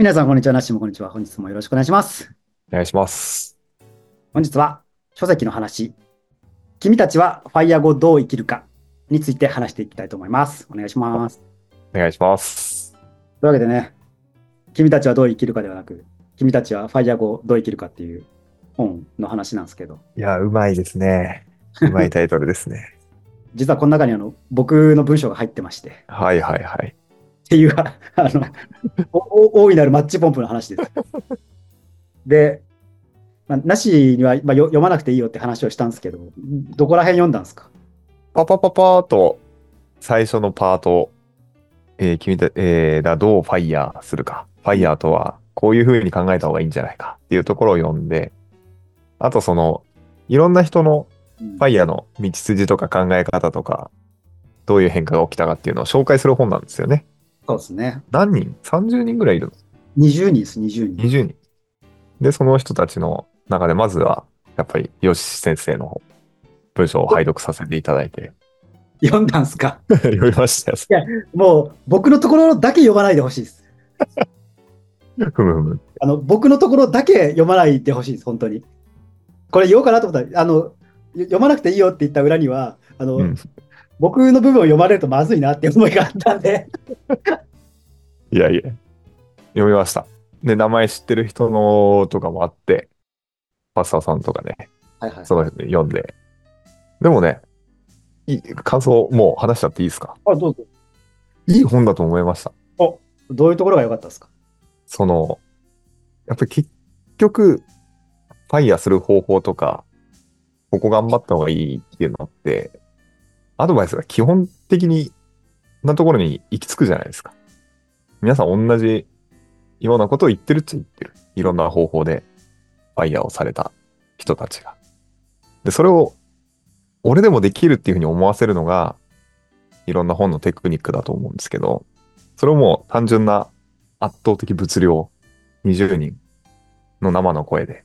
皆さん、こんにちは。なっしーもこんにちは。本日もよろしくお願いします。お願いします。本日は書籍の話、君たちはファイヤー後どう生きるかについて話していきたいと思います。お願いします。お願いします。というわけでね、君たちはどう生きるかではなく、君たちはファイヤー後どう生きるかっていう本の話なんですけど、いや、うまいですね。うまいタイトルですね。実はこの中にあの僕の文章が入ってまして、はいはいはい。っていう、あの、大いなるマッチポンプの話です。で、まあ、なしには、まあ、よ読まなくていいよって話をしたんですけど、どこら辺読んだんですか？パパパパーと最初のパート、えー君た、えーがどうファイヤーするか。ファイヤーとはこういう風に考えた方がいいんじゃないかっていうところを読んで、あとその、いろんな人のうんファイヤーの道筋とか考え方とか、どういう変化が起きたかっていうのを紹介する本なんですよね。そうですね。何人 ?30 人ぐらいいるの？20人です、20人。20人。で、その人たちの中で、まずは、やっぱり、よし先生の文章を拝読させていただいて、読んだんすか？読みましたよ。もう、僕のところだけ読まないでほしいです。ふむふむ。あの、僕のところだけ読まないでほしいです、本当に。これ言おうかなと思ったら、あの、よ読まなくていいよって言った裏には、あの、うん僕の部分を読まれるとまずいなって思いがあったんで、いやいや、読みました。で、名前知ってる人のとかもあって、パスタさんとかね、はいはい。その人読んで。でもね、いい感想もう話しちゃっていいですか？あ、どうぞ。いい本だと思いました。どういうところが良かったですか？その、やっぱり結局、ファイヤーする方法とか、ここ頑張った方がいいっていうのって、アドバイスが基本的になところに行き着くじゃないですか。皆さん同じようなことを言ってるっちゃ言ってる。いろんな方法でファイヤーをされた人たちが。で、それを俺でもできるっていうふうに思わせるのが、いろんな本のテクニックだと思うんですけど、それをもう単純な圧倒的物量20人の生の声で、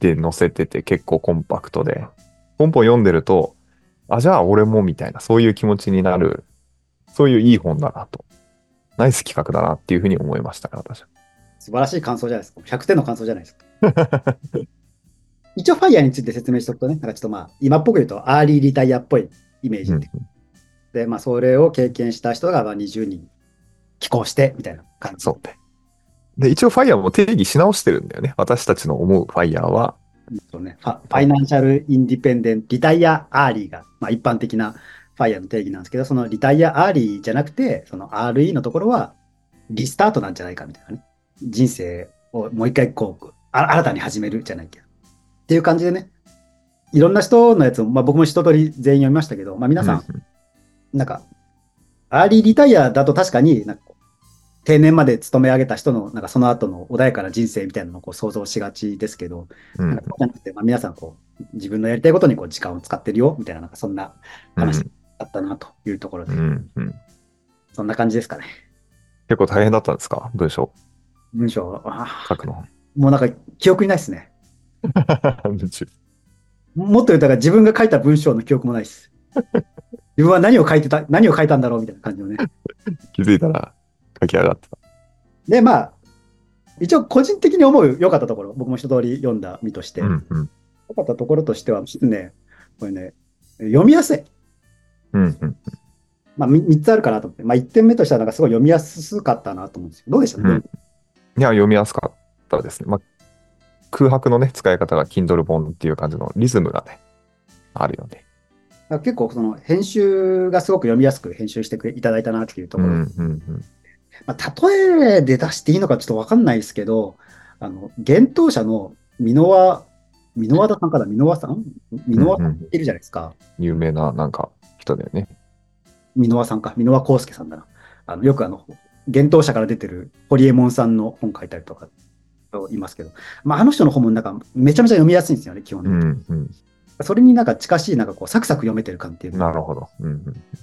で載せてて結構コンパクトで、ポンポン読んでると、あ、じゃあ俺もみたいな、そういう気持ちになる、そういういい本だなと。ナイス企画だなっていうふうに思いましたから、私は。素晴らしい感想じゃないですか。100点の感想じゃないですか。一応、ファイヤーについて説明しておくとね、なんかちょっとまあ、今っぽく言うと、アーリーリタイアっぽいイメージうんで、で、まあ、それを経験した人がまあ20人寄稿して、みたいな感じ。そうね。で、一応 FIRE も定義し直してるんだよね。私たちの思う FIRE は、そうね、ファ Financial Independent Retire Early が、まあ、一般的な FIRE の定義なんですけど、その Retire Early じゃなくて、その RE のところはリスタートなんじゃないかみたいなね。人生をもう一回こう、あ新たに始めるじゃないけど。っていう感じでね、いろんな人のやつを、まあ、僕も一通り全員読みましたけど、まあ、皆さん、うんなんか、アーリーリタイアだと確かになんか定年まで勤め上げた人の、なんかその後の穏やかな人生みたいなのをこう想像しがちですけど、うんなんかそうじゃなくて、まあ、皆さんこう、自分のやりたいことにこう時間を使ってるよ、みたいな、なんかそんな話だったなというところで、うんうんうんそんな感じですかね。結構大変だったんですか？文章文章、あ書くの。ーもうなんか記憶にないですね。もっと言うたら自分が書いた文章の記憶もないです。自分は何を書いてた、何を書いたんだろうみたいな感じのね。気づいたら書き上がってた。で、まあ、一応個人的に思う良かったところ、僕も一通り読んだ身として、良うんうんかったところとしては、ね、これね、読みやすい。うんうんまあ、み3つあるかなと思って、まあ、1点目としては、なんかすごい読みやすかったなと思うんですよ。どうでした？ね、うんいや、読みやすかったですね。まあ、空白のね、使い方が Kindle 本っていう感じのリズムがね、あるよね。結構その編集がすごく読みやすく編集してくれいただいたなっていうところ、うんうんうん。まあ、例えで出していいのかちょっとわかんないですけど、あの、幻冬者の箕輪、箕輪田さんから箕輪さん？箕輪さんっているじゃないですか。有名ななんか人だよね。箕輪さんか。箕輪康介さんだな。あのよくあの、幻冬者から出てる堀江門さんの本書いたりとか、いますけど、まあ、あの人の本もなんかめちゃめちゃ読みやすいんですよね、基本う的に。んうん。それになんか近しい、なんかこう、サクサク読めてる感っていうのが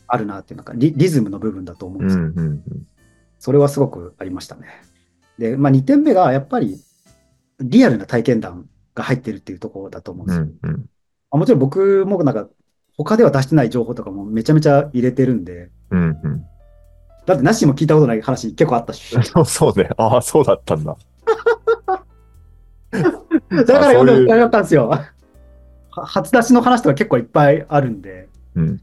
あるなっていう、なんかリリズムの部分だと思うんうですけど、んうんうん。それはすごくありましたね。で、まあ、2点目がやっぱりリアルな体験談が入ってるっていうところだと思うんですよ。うんうん。まあもちろん僕もなんか他では出してない情報とかもめちゃめちゃ入れてるんで、うんうん。だってなしも聞いたことない話結構あったし。そうね。ああ、そうだったんだ。だから読んでもなかったんですよ。は初出しの話とか結構いっぱいあるんで。うん。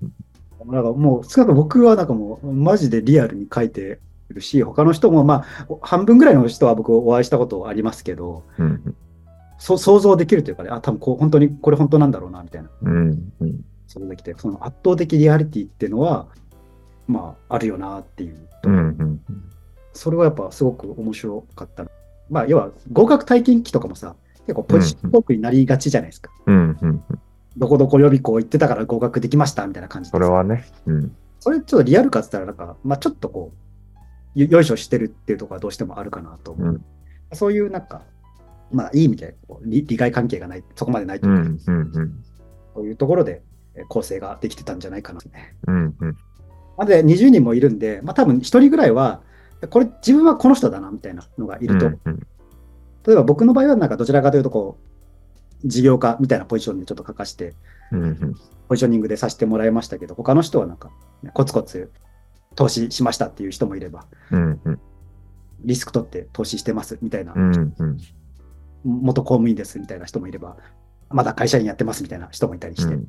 なんかもう、少なくとも僕はなんかもう、マジでリアルに書いてるし、他の人も、まあ、半分ぐらいの人は僕お会いしたことありますけど、うん。そ想像できるというかね、あ、多分こう、本当に、これ本当なんだろうな、みたいな。うん。うん。想像できて、その圧倒的リアリティっていうのは、まあ、あるよなっていう。うん。うん。それはやっぱすごく面白かった。まあ、要は、合格体験記とかもさ、結構ポジショントークになりがちじゃないですか。うん。うん。どこどこ予備校行ってたから合格できました、みたいな感じでそれはね。うん。それちょっとリアルかって言ったら、なんか、まあちょっとこう、よよいしょしてるっていうところはどうしてもあるかなと思う。うんそういうなんか、まあいい意味でこう利利害関係がない、そこまでないという。そういうところでえー構成ができてたんじゃないかなとね。うん。うん。まあで、20人もいるんで、まあ多分1人ぐらいは、これ自分はこの人だなみたいなのがいると、うん。例えば僕の場合はなんかどちらかというとこう、事業家みたいなポジションでちょっと書かして、うん。ポジショニングでさせてもらいましたけど、他の人はなんか、ねコツコツ投資しましたっていう人もいれば、うん。うん。リスク取って投資してますみたいな、うん。うん。元公務員ですみたいな人もいれば、まだ会社員やってますみたいな人もいたりして、ま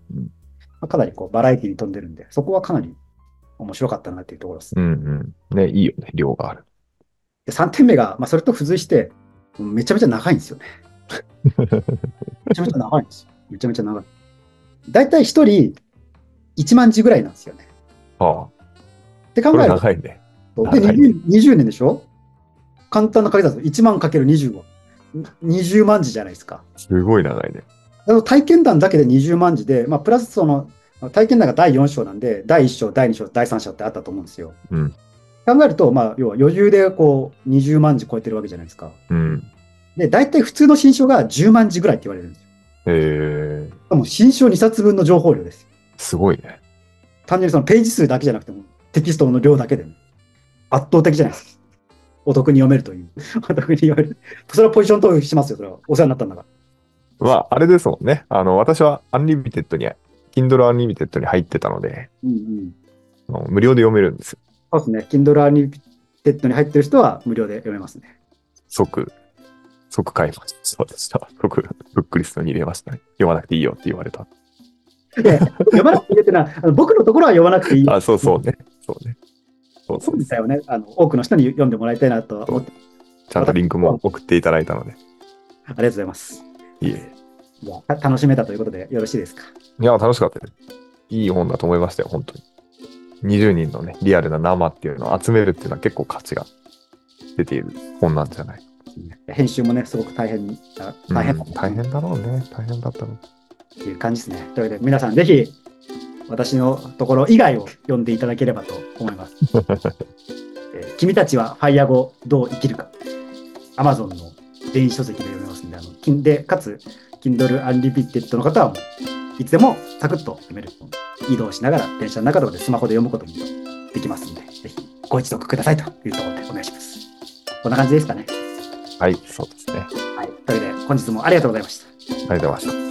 あかなりこうバラエティに富んでるんで、そこはかなり面白かったなっていうところです。うん。うん。ね、いいよね。量がある。で3点目が、まあ、それと付随して、めちゃめちゃ長いんですよね。めちゃめちゃ長いんですよ。めちゃめちゃ長い。だいたい1人1万字ぐらいなんですよね。ああ。って考えると、長いね。で長い 20, 20年でしょ？簡単な掛け算です。1万かける20は。20万字じゃないですか。すごい長いね。あの体験談だけで20万字で、まあ、プラスその体験談が第4章なんで、第1章、第2章、第3章ってあったと思うんですよ。うん。考えると、まあ、要は余裕でこう20万字超えてるわけじゃないですか。うん。で、大体普通の新書が10万字ぐらいって言われるんですよ。へえ。もう新書2冊分の情報量ですよ。すごいね。単純にそのページ数だけじゃなくても、テキストの量だけで、ね、圧倒的じゃないですか。お得に読めるという。お得に読める。それはポジショントークしますよ。それはお世話になったんだから。まあ、あれですもんね。あの、私は Unlimited に、Kindle Unlimited に入ってたので、うんうん。無料で読めるんですよ。そうですね。Kindle Unlimited に入ってる人は無料で読めますね。即、即買いました。私は。即、ブックリストに入れましたね。読まなくていいよって言われた。いや読まなくていいよってのは、あの僕のところは読まなくていいよ。あ、そうそうね。そうね。そうそうそうで。したよね。あの多くの人に読んでもらいたいなとは思って、ちゃんとリンクも送っていただいたので。ありがとうございます。いえ。じゃあ楽しめたということでよろしいですか？いや、楽しかったです。いい本だと思いましたよ、本当に。20人のね、リアルな生っていうのを集めるっていうのは結構価値が出ている本なんじゃない？編集もね、すごく大変あ大変だうん大変だろうね。大変だったの。っていう感じですね。というわけで、皆さんぜひ、私のところ以外を読んでいただければと思います。えー君たちはファイア後どう生きるか。Amazon の電子書籍で読めますんで、あの金で、かつ、Kindle Unlimited の方はもう、いつでもサクッと読める。移動しながら、電車の中とかでスマホで読むこともできますんで、ぜひご一読くださいというところでお願いします。こんな感じですかね。はい、そうですね。はい。というわけで、本日もありがとうございました。ありがとうございました。